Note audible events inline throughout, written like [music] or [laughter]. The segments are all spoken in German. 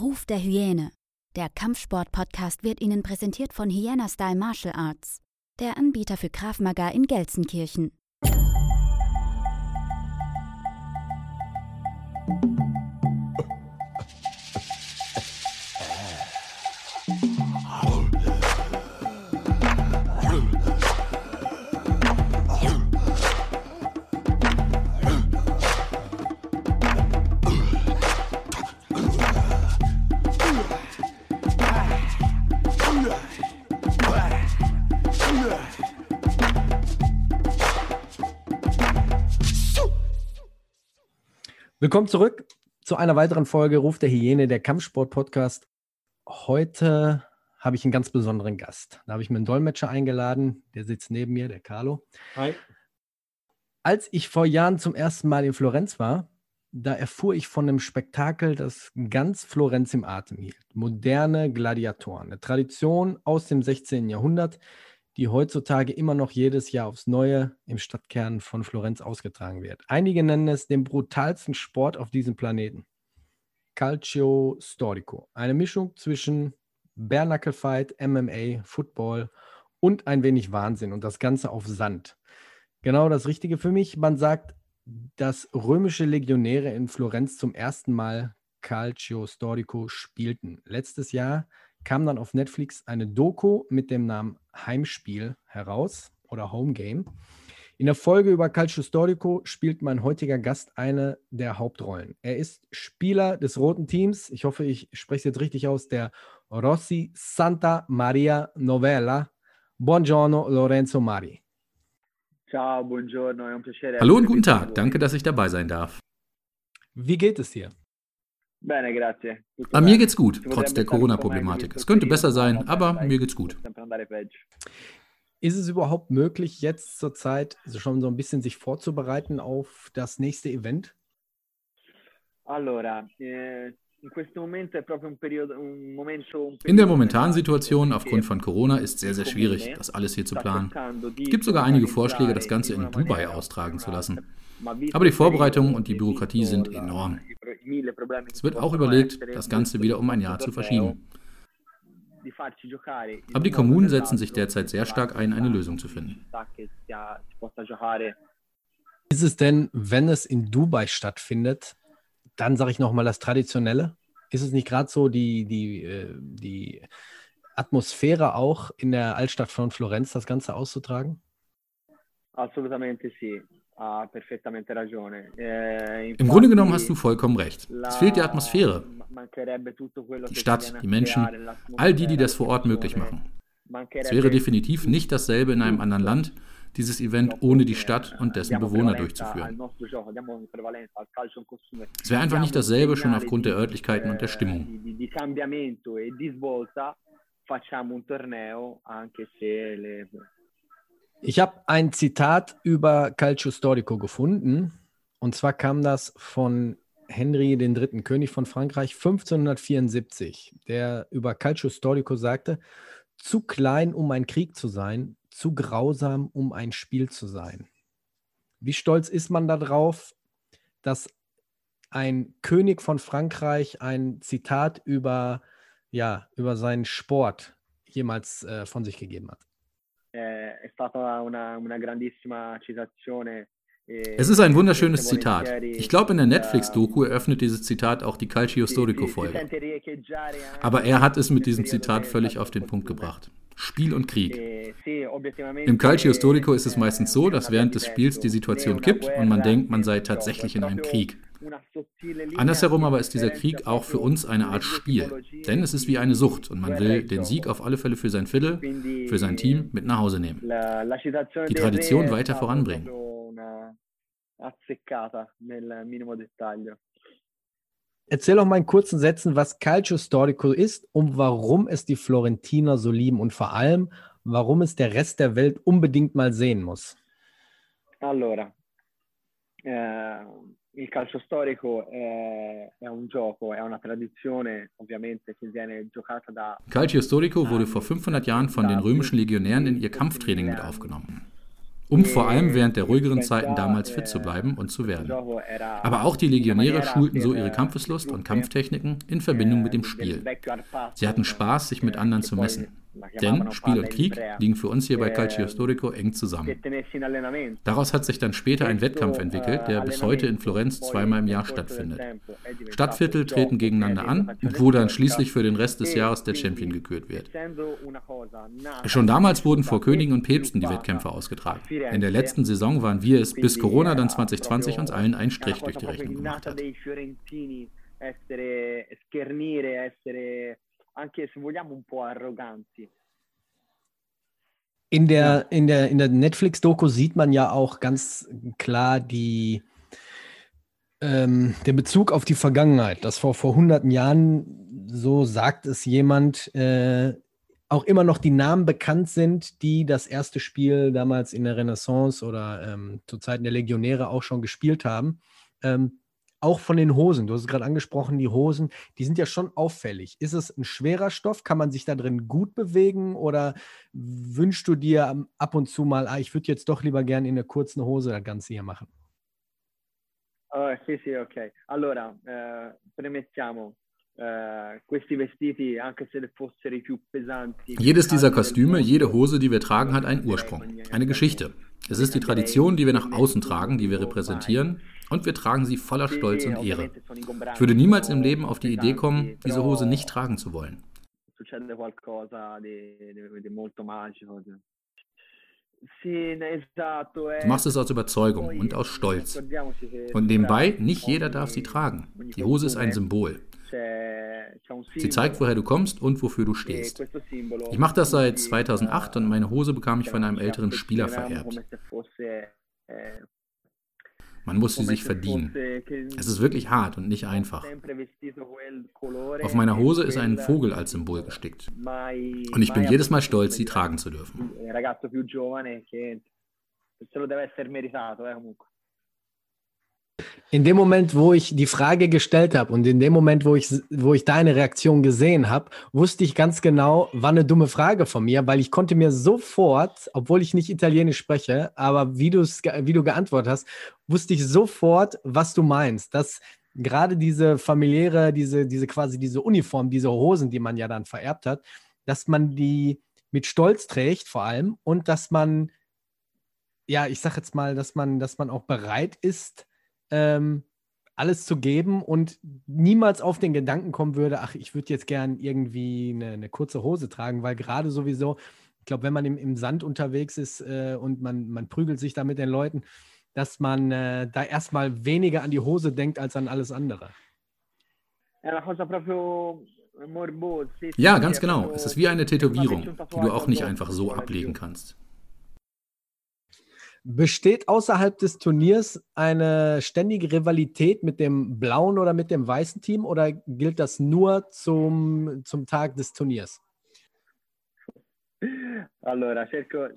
Ruf der Hyäne. Der Kampfsport-Podcast wird Ihnen präsentiert von Hyena Style Martial Arts, der Anbieter für Krav Maga in Gelsenkirchen. Willkommen zurück zu einer weiteren Folge Ruf der Hyäne, der Kampfsport-Podcast. Heute habe ich einen ganz besonderen Gast. Da habe ich mir einen Dolmetscher eingeladen, der sitzt neben mir, der Carlo. Hi. Als ich vor Jahren zum ersten Mal in Florenz war, da erfuhr ich von einem Spektakel, das ganz Florenz im Atem hielt. Moderne Gladiatoren, eine Tradition aus dem 16. Jahrhundert, die heutzutage immer noch jedes Jahr aufs Neue im Stadtkern von Florenz ausgetragen wird. Einige nennen es den brutalsten Sport auf diesem Planeten. Calcio Storico. Eine Mischung zwischen Bare Fight, MMA, Football und ein wenig Wahnsinn und das Ganze auf Sand. Genau das Richtige für mich. Man sagt, dass römische Legionäre in Florenz zum ersten Mal Calcio Storico spielten. Letztes Jahr kam dann auf Netflix eine Doku mit dem Namen Heimspiel heraus oder Home Game. In der Folge über Calcio Storico spielt mein heutiger Gast eine der Hauptrollen. Er ist Spieler des roten Teams. Ich hoffe, ich spreche es jetzt richtig aus. Der Rossi Santa Maria Novella. Buongiorno Lorenzo Mari. Ciao, buongiorno, è un piacere. Hallo und guten Tag. Danke, dass ich dabei sein darf. Wie geht es dir? Bene, grazie. Tutto Aber mir geht's gut, trotz der Corona-Problematik. Es könnte besser sein, aber mir geht's gut. Ist es überhaupt möglich, jetzt zur Zeit schon so ein bisschen sich vorzubereiten auf das nächste Event? Allora, eh, in der momentanen Situation aufgrund von Corona ist sehr, sehr schwierig, das alles hier zu planen. Es gibt sogar einige Vorschläge, das Ganze in Dubai austragen zu lassen. Aber die Vorbereitungen und die Bürokratie sind enorm. Es wird auch überlegt, das Ganze wieder um ein Jahr zu verschieben. Aber die Kommunen setzen sich derzeit sehr stark ein, eine Lösung zu finden. Ist es denn, wenn es in Dubai stattfindet, dann sage ich nochmal das Traditionelle? Ist es nicht gerade so die, die, äh, die Atmosphäre auch in der Altstadt von Florenz, das Ganze auszutragen? Assolutamente sì, ha perfettamente ragione. Eh, Im Grunde genommen hast du vollkommen recht. Es fehlt die Atmosphäre, die Stadt, die Menschen, all die, die das vor Ort möglich machen. Es wäre definitiv nicht dasselbe in einem anderen Land, dieses Event ohne die Stadt und dessen Bewohner durchzuführen. Es wäre einfach nicht dasselbe, schon aufgrund der Örtlichkeiten und der eh, Stimmung. E facciamo un torneo anche se le, Ich habe ein Zitat über Calcio Storico gefunden. Und zwar kam das von Henry III., König von Frankreich, 1574, der über Calcio Storico sagte, zu klein, um ein Krieg zu sein, zu grausam, um ein Spiel zu sein. Wie stolz ist man darauf, dass ein König von Frankreich ein Zitat über, ja, über seinen Sport jemals äh, von sich gegeben hat? Eh, è stata una, una grandissima citazione. e Es ist ein wunderschönes Zitat. Ich glaube, in der Netflix-Doku eröffnet dieses Zitat auch die Calcio Storico-Folge. Aber er hat es mit diesem Zitat völlig auf den Punkt gebracht. Spiel und Krieg. Eh, Im Calcio Storico ist es meistens so, dass während des Spiels die Situation kippt und man denkt, man sei tatsächlich in einem Krieg. Andersherum aber ist dieser Krieg auch für uns eine Art Spiel. Denn es ist wie eine Sucht und man will den. Sieg auf alle Fälle für sein Viertel, für sein Team mit nach Hause nehmen. Die Tradition weiter voranbringen. Erzähl doch mal in kurzen Sätzen, was Calcio Storico ist und warum es die Florentiner so lieben und vor allem, warum es der Rest der Welt unbedingt mal sehen muss. Allora, eh, il calcio storico è, è un gioco, è una tradizione ovviamente che viene giocata da Calcio Storico wurde vor 500 Jahren von den römischen Legionären in ihr Kampftraining mit aufgenommen. um vor allem während der ruhigeren Zeiten damals fit zu bleiben und zu werden. Aber auch die Legionäre schulten so ihre Kampfeslust und Kampftechniken in Verbindung mit dem Spiel. Sie hatten Spaß, sich mit anderen zu messen. Denn Spiel und Krieg liegen für uns hier bei Calcio Storico eng zusammen. Daraus hat sich dann später ein Wettkampf entwickelt, der bis heute in Florenz zweimal im Jahr stattfindet. Stadtviertel treten gegeneinander an, wo dann schließlich für den Rest des Jahres der Champion gekürt wird. Schon damals wurden vor Königen und Päpsten die Wettkämpfe ausgetragen. In der letzten Saison waren wir es, bis Corona dann 2020 uns allen einen Strich durch die Rechnung gemacht hat. essere schernire, essere anche se vogliamo un po' arroganti. In der, in der, in der Netflix-Doku sieht man ja auch ganz klar die, ähm, den Bezug auf die Vergangenheit, dass vor, vor hunderten Jahren, so sagt es jemand, äh, auch immer noch die Namen bekannt sind, die das erste Spiel damals in der Renaissance oder ähm, zu Zeiten der Legionäre auch schon gespielt haben. Ähm, auch von den Hosen. Du hast es gerade angesprochen, die Hosen, die sind ja schon auffällig. Ist es ein schwerer Stoff? Kann man sich da drin gut bewegen? Oder wünschst du dir ab und zu mal, ah, ich würde jetzt doch lieber gerne in einer kurzen Hose das Ganze hier machen? Oh, sì, sì, ok. Allora, eh, premettiamo, eh, questi vestiti, anche se fossero i più pesanti. Jedes dieser Kostüme, jede Hose, die wir tragen, hat einen Ursprung, eine Geschichte. Es ist die Tradition, die wir nach außen tragen, die wir repräsentieren und wir tragen sie voller Stolz und Ehre. Ich würde niemals im Leben auf die Idee kommen, diese Hose nicht tragen zu wollen. Du machst es aus Überzeugung und aus Stolz. Und nebenbei, nicht jeder darf sie tragen. Die Hose ist ein Symbol. Sie zeigt, woher du kommst und wofür du stehst. Ich mache das seit 2008 und meine Hose bekam ich von einem älteren Spieler vererbt. Man muss sie sich verdienen. Es ist wirklich hart und nicht einfach. Auf meiner Hose ist ein Vogel als Symbol gestickt. Und ich bin jedes Mal stolz, sie tragen zu dürfen. In dem Moment, wo ich die Frage gestellt habe und in dem Moment, wo ich, wo ich deine Reaktion gesehen habe, wusste ich ganz genau, war eine dumme Frage von mir, weil ich konnte mir sofort, obwohl ich nicht Italienisch spreche, aber wie, wie du geantwortet hast, wusste ich sofort, was du meinst. Dass gerade diese familiäre, diese, diese quasi diese Uniform, diese Hosen, die man ja dann vererbt hat, dass man die mit Stolz trägt vor allem und dass man, ja, ich sag jetzt mal, dass man, dass man auch bereit ist, ähm, alles zu geben und niemals auf den Gedanken kommen würde, ach, ich würde jetzt gern irgendwie eine, eine, kurze Hose tragen, weil gerade sowieso, ich glaube, wenn man im, im, Sand unterwegs ist äh, und man, man prügelt sich da mit den Leuten, dass man äh, da erstmal weniger an die Hose denkt als an alles andere. Ja, ganz genau. Es ist wie eine Tätowierung, die du auch nicht einfach so ablegen kannst. Besteht außerhalb des Turniers eine ständige Rivalität mit dem blauen oder mit dem weißen Team oder gilt das nur zum, zum Tag des Turniers? Allora, cerco,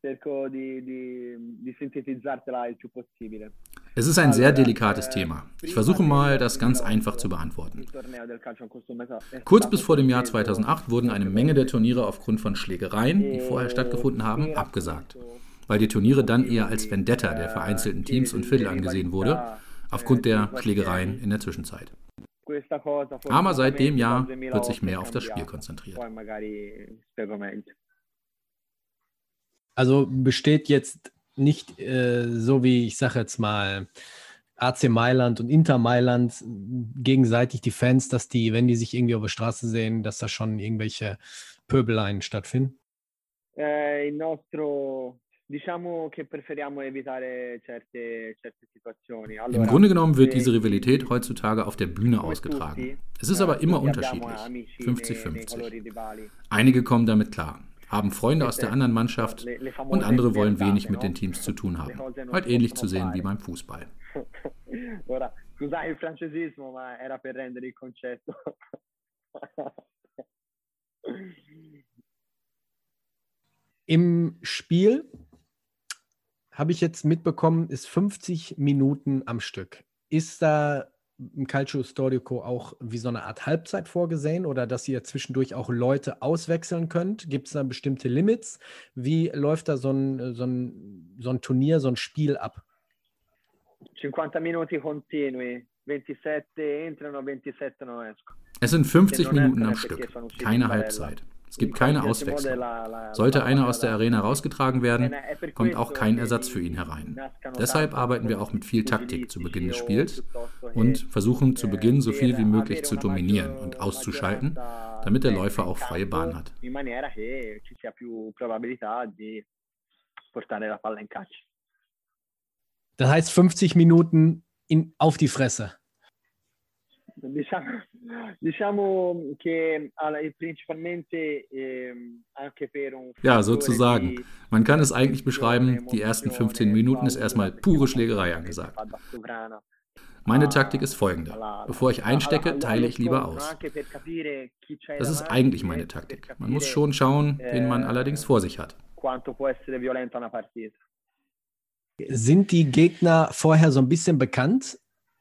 cerco di, di, di sintetizzartela il più possibile. Es ist ein sehr delikates Thema. Ich versuche mal, das ganz einfach zu beantworten. Kurz bis vor dem Jahr 2008 wurden eine Menge der Turniere aufgrund von Schlägereien, die vorher stattgefunden haben, abgesagt weil die Turniere dann eher als Vendetta der vereinzelten Teams und Viertel angesehen wurde, aufgrund der Schlägereien in der Zwischenzeit. Aber seit dem Jahr wird sich mehr auf das Spiel konzentriert. Also besteht jetzt nicht äh, so wie, ich sage jetzt mal, AC Mailand und Inter Mailand gegenseitig die Fans, dass die, wenn die sich irgendwie auf der Straße sehen, dass da schon irgendwelche Pöbeleien stattfinden? Il nostro Diciamo che preferiamo evitare certe, certe situazioni. Allora, Im Grunde genommen wird diese Rivalität heutzutage auf der Bühne ausgetragen. Es ist aber immer unterschiedlich. 50-50. Einige kommen damit klar, haben Freunde aus der anderen Mannschaft und andere wollen wenig mit den Teams zu tun haben. Halt ähnlich zu sehen wie beim Fußball. [laughs] Ora, scusate il francesismo, ma era per rendere il concetto. Im Spiel habe ich jetzt mitbekommen, ist 50 Minuten am Stück. Ist da im Calcio Storico auch wie so eine Art Halbzeit vorgesehen oder dass ihr zwischendurch auch Leute auswechseln könnt? Gibt es da bestimmte Limits? Wie läuft da so ein, so, ein, so ein Turnier, so ein Spiel ab? 50 Minuten continui, 27 entrano, 27 non escono. Es sind 50 Minuten am Stück, keine Halbzeit. Es gibt keine Auswechslung. Sollte einer aus der Arena rausgetragen werden, kommt auch kein Ersatz für ihn herein. Deshalb arbeiten wir auch mit viel Taktik zu Beginn des Spiels und versuchen zu Beginn so viel wie möglich zu dominieren und auszuschalten, damit der Läufer auch freie Bahn hat. Das heißt 50 Minuten in, auf die Fresse. Diciamo, eh, un Ja, sozusagen. Man kann es eigentlich beschreiben, die ersten 15 Minuten ist erstmal pure Schlägerei angesagt. Meine Taktik ist folgende. Bevor ich einstecke, teile ich lieber aus. Das ist eigentlich meine Taktik. Man muss schon schauen, wen man allerdings vor sich hat. Sind die Gegner vorher so ein bisschen bekannt?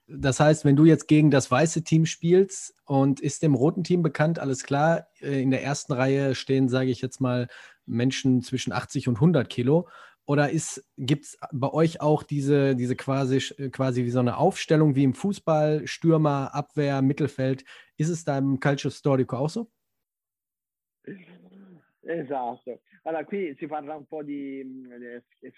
Das heißt, wenn du jetzt gegen das weiße Team spielst und ist dem roten Team bekannt, alles klar, äh, in der ersten Reihe stehen, sage ich jetzt mal, Menschen zwischen 80 und 100 Kilo. Oder gibt es bei euch auch diese, diese quasi, quasi wie so eine Aufstellung wie im Fußball, Stürmer, Abwehr, Mittelfeld? Ist es da im Calcio Storico auch so? Esatto. Allora, qui si parla un po' di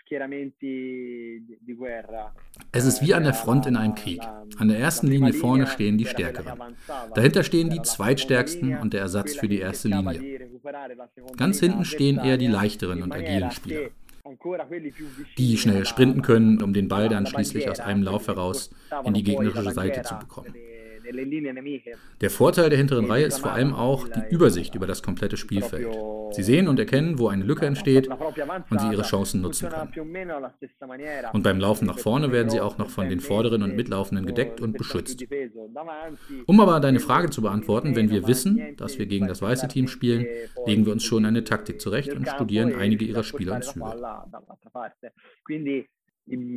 schieramenti di guerra. Es ist wie an der Front in einem Krieg. An der ersten Linie vorne stehen die Stärkeren. Dahinter stehen die Zweitstärksten und der Ersatz für die erste Linie. Ganz hinten stehen eher die leichteren und agilen Spieler. Die schnell sprinten können, um den Ball dann schließlich aus einem Lauf heraus in die gegnerische Seite zu bekommen. Der Vorteil der hinteren Reihe ist vor allem auch die Übersicht über das komplette Spielfeld. Sie sehen und erkennen, wo eine Lücke entsteht und sie ihre Chancen nutzen können. Und beim Laufen nach vorne werden sie auch noch von den vorderen und mitlaufenden gedeckt und beschützt. Um aber deine Frage zu beantworten, wenn wir wissen, dass wir gegen das weiße Team spielen, legen wir uns schon eine Taktik zurecht und studieren einige ihrer Spieler und Züge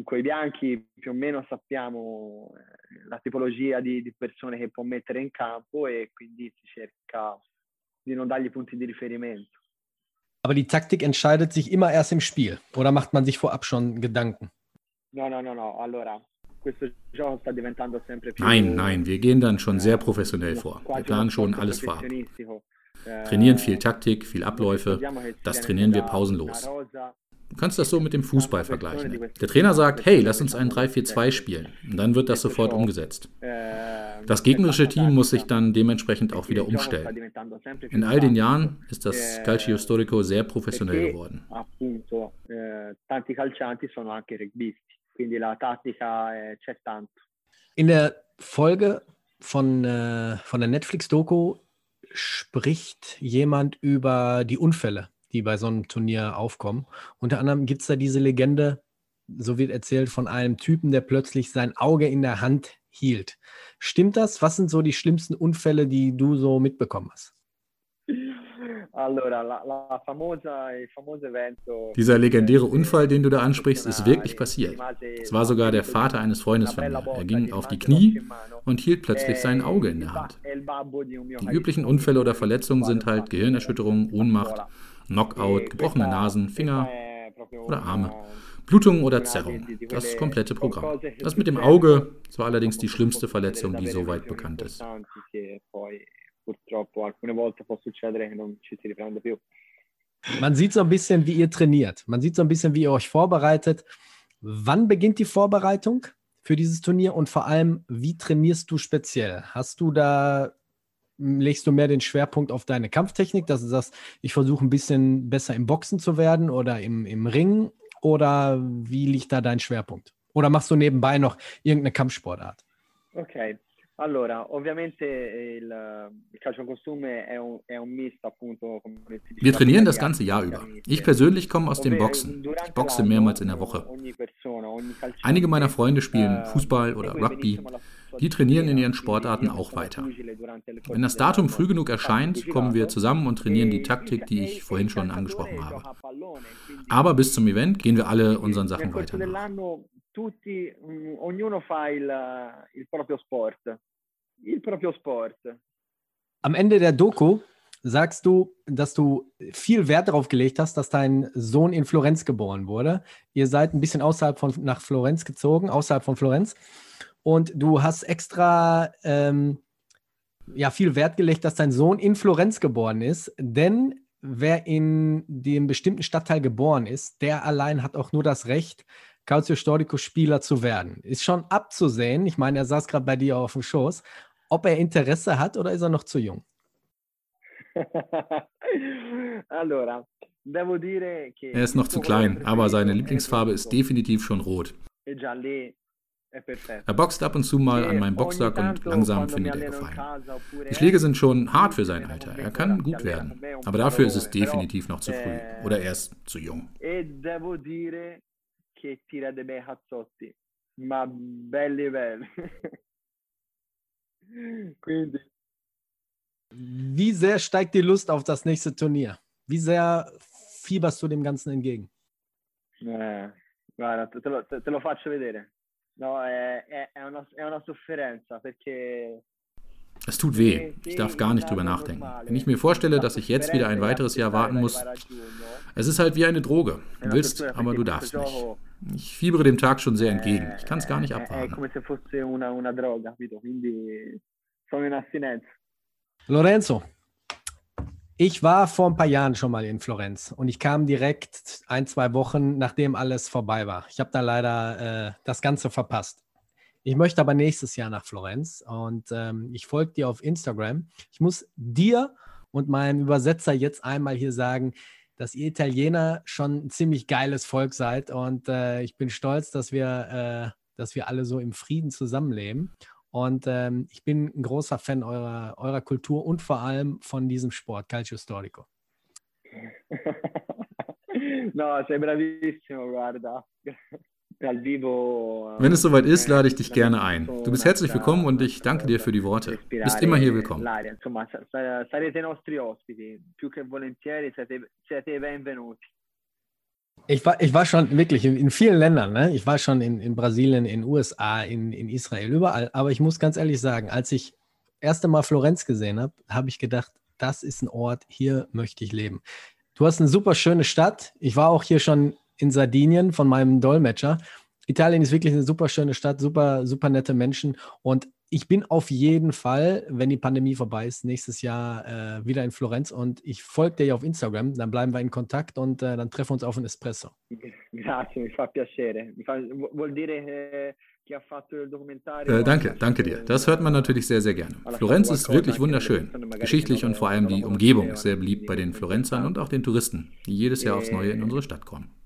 con i bianchi più o meno sappiamo eh, la tipologia di, di, persone che può mettere in campo e quindi si cerca di non dargli punti di riferimento. Aber die Taktik entscheidet sich immer erst im Spiel oder macht man sich vorab schon Gedanken? No, no, no, no. Allora, questo gioco sta diventando sempre più Nein, nein, wir gehen dann schon sehr professionell vor. Wir planen schon alles vorab. Trainieren viel Taktik, viel Abläufe. Das trainieren wir pausenlos. Du kannst das so mit dem Fußball vergleichen. Der Trainer sagt, hey, lass uns ein 3-4-2 spielen. Und dann wird das sofort umgesetzt. Das gegnerische Team muss sich dann dementsprechend auch wieder umstellen. In all den Jahren ist das Calcio Storico sehr professionell geworden. In der Folge von, äh, von der Netflix-Doku spricht jemand über die Unfälle die bei so einem Turnier aufkommen. Unter anderem gibt es da diese Legende, so wird erzählt, von einem Typen, der plötzlich sein Auge in der Hand hielt. Stimmt das? Was sind so die schlimmsten Unfälle, die du so mitbekommen hast? Dieser legendäre Unfall, den du da ansprichst, ist wirklich passiert. Es war sogar der Vater eines Freundes von mir. Er ging auf die Knie und hielt plötzlich sein Auge in der Hand. Die üblichen Unfälle oder Verletzungen sind halt Gehirnerschütterung, Ohnmacht Knockout, gebrochene Nasen, Finger oder Arme, Blutung oder Zerrung. Das komplette Programm. Das mit dem Auge war allerdings die schlimmste Verletzung, die soweit bekannt ist. Man sieht so ein bisschen, wie ihr trainiert. Man sieht so ein bisschen, wie ihr euch vorbereitet. Wann beginnt die Vorbereitung für dieses Turnier und vor allem, wie trainierst du speziell? Hast du da legst du mehr den Schwerpunkt auf deine Kampftechnik, dass du sagst, ich versuche ein bisschen besser im Boxen zu werden oder im, im Ring? Oder wie liegt da dein Schwerpunkt? Oder machst du nebenbei noch irgendeine Kampfsportart? Okay, allora, ovviamente il, il calcio costume è un, è un misto appunto. Wir trainieren das ganze Jahr über. Ich persönlich komme aus dem Boxen. Ich boxe mehrmals in der Woche. Einige meiner Freunde spielen eh, Fußball oder Rugby. Die trainieren in ihren Sportarten auch weiter. Wenn das Datum früh genug erscheint, kommen wir zusammen und trainieren die Taktik, die ich vorhin schon angesprochen habe. Aber bis zum Event gehen wir alle unseren Sachen weiter. Am Ende der Doku sagst du, dass du viel Wert darauf gelegt hast, dass dein Sohn in Florenz geboren wurde. Ihr seid ein bisschen außerhalb von nach Florenz gezogen, außerhalb von Florenz. Und du hast extra ähm, ja, viel Wert gelegt, dass dein Sohn in Florenz geboren ist. Denn wer in dem bestimmten Stadtteil geboren ist, der allein hat auch nur das Recht, Calcio Storico Spieler zu werden. Ist schon abzusehen. Ich meine, er saß gerade bei dir auf dem Schoß. Ob er Interesse hat oder ist er noch zu jung? [laughs] er ist noch zu klein, aber seine Lieblingsfarbe ist definitiv schon rot. Er boxt ab und zu mal an meinem Boxsack und langsam findet er Gefallen. Die Schläge sind schon hart für sein Alter. Er kann gut werden. Aber dafür ist es definitiv noch zu früh. Eh, Oder er ist zu jung. Ma belli belli. [laughs] Quindi wie sehr steigt die Lust auf das nächste Turnier? Wie sehr fieberst du dem Ganzen entgegen? Eh, guarda, te lo, te lo, faccio vedere. No, è, è, una, è una sofferenza perché es tut weh. Ich darf gar nicht drüber nachdenken. Wenn ich mir vorstelle, dass ich jetzt wieder ein weiteres Jahr warten muss, es ist halt wie eine Droge. Du willst, aber du darfst nicht. Ich fiebere dem Tag schon sehr entgegen. Ich kann es gar nicht abwarten. Lorenzo, ich war vor ein paar Jahren schon mal in Florenz und ich kam direkt ein, zwei Wochen, nachdem alles vorbei war. Ich habe da leider äh, das Ganze verpasst. Ich möchte aber nächstes Jahr nach Florenz und ähm, ich folge dir auf Instagram. Ich muss dir und meinem Übersetzer jetzt einmal hier sagen, dass ihr Italiener schon ein ziemlich geiles Volk seid und äh, ich bin stolz, dass wir, äh, dass wir alle so im Frieden zusammenleben. Und ähm, ich bin ein großer Fan eurer, eurer Kultur und vor allem von diesem Sport, Calcio Storico. [laughs] no, sei bravissimo, guarda. Wenn es soweit ist, lade ich dich gerne ein. Du bist herzlich willkommen und ich danke dir für die Worte. Du bist immer hier willkommen. Sarete nostri ospiti. Più che volentieri siete benvenuti. Ich war, ich war schon wirklich in, in vielen Ländern. Ne? Ich war schon in, in Brasilien, in USA, in, in Israel, überall. Aber ich muss ganz ehrlich sagen, als ich erste Mal Florenz gesehen habe, habe ich gedacht, das ist ein Ort, hier möchte ich leben. Du hast eine super schöne Stadt. Ich war auch hier schon in Sardinien von meinem Dolmetscher. Italien ist wirklich eine super schöne Stadt, super, super nette Menschen. Und ich bin auf jeden Fall, wenn die Pandemie vorbei ist, nächstes Jahr äh, wieder in Florenz und ich folge dir ja auf Instagram, dann bleiben wir in Kontakt und äh, dann treffen wir uns auf ein Espresso. Grazie, mi fa piacere. Mi fa, vuol dire eh, äh, danke, danke dir. Das hört man natürlich sehr, sehr gerne. Florenz ist wirklich wunderschön. Geschichtlich und vor allem die Umgebung ist sehr beliebt bei den Florenzern und auch den Touristen, die jedes Jahr aufs Neue in unsere Stadt kommen.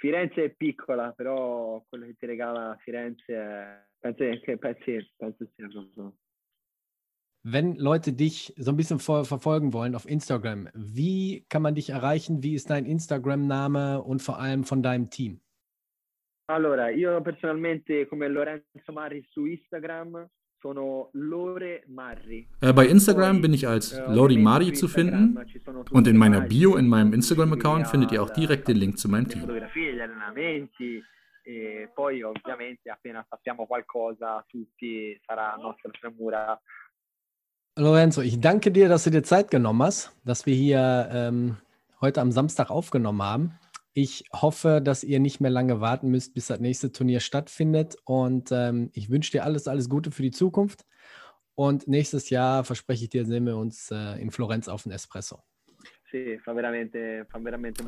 Firenze è piccola, però quello che ti regala Firenze penso che penso, sia proprio. Wenn Leute dich so ein bisschen ver verfolgen wollen auf Instagram, wie kann man dich erreichen? Wie ist dein Instagram-Name und vor allem von deinem Team? Allora, io personalmente come Lorenzo Marri su Instagram äh, bei Instagram bin ich als äh, Lori Mari zu finden und in meiner Bio in meinem Instagram-Account findet ihr auch direkt den Link zu meinem Team. E poi ovviamente appena sappiamo qualcosa tutti sarà nostra premura. Lorenzo, ich danke dir, dass du dir Zeit genommen hast, dass wir hier ähm, heute am Samstag aufgenommen haben. Ich hoffe, dass ihr nicht mehr lange warten müsst, bis das nächste Turnier stattfindet. Und ähm, ich wünsche dir alles, alles Gute für die Zukunft. Und nächstes Jahr, verspreche ich dir, sehen wir uns äh, in Florenz auf den Espresso.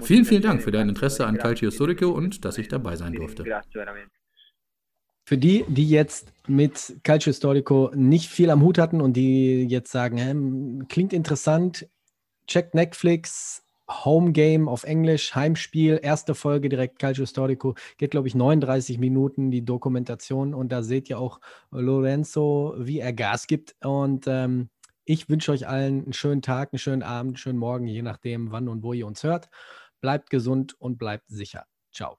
Vielen, vielen Dank für dein Interesse an Calcio Storico und dass ich dabei sein durfte. Für die, die jetzt mit Calcio Storico nicht viel am Hut hatten und die jetzt sagen, hey, klingt interessant, checkt Netflix, Home Game auf Englisch, Heimspiel, erste Folge direkt Calcio Storico, geht glaube ich 39 Minuten die Dokumentation und da seht ihr auch Lorenzo, wie er Gas gibt und ähm, ich wünsche euch allen einen schönen Tag, einen schönen Abend, einen schönen Morgen, je nachdem, wann und wo ihr uns hört. Bleibt gesund und bleibt sicher. Ciao.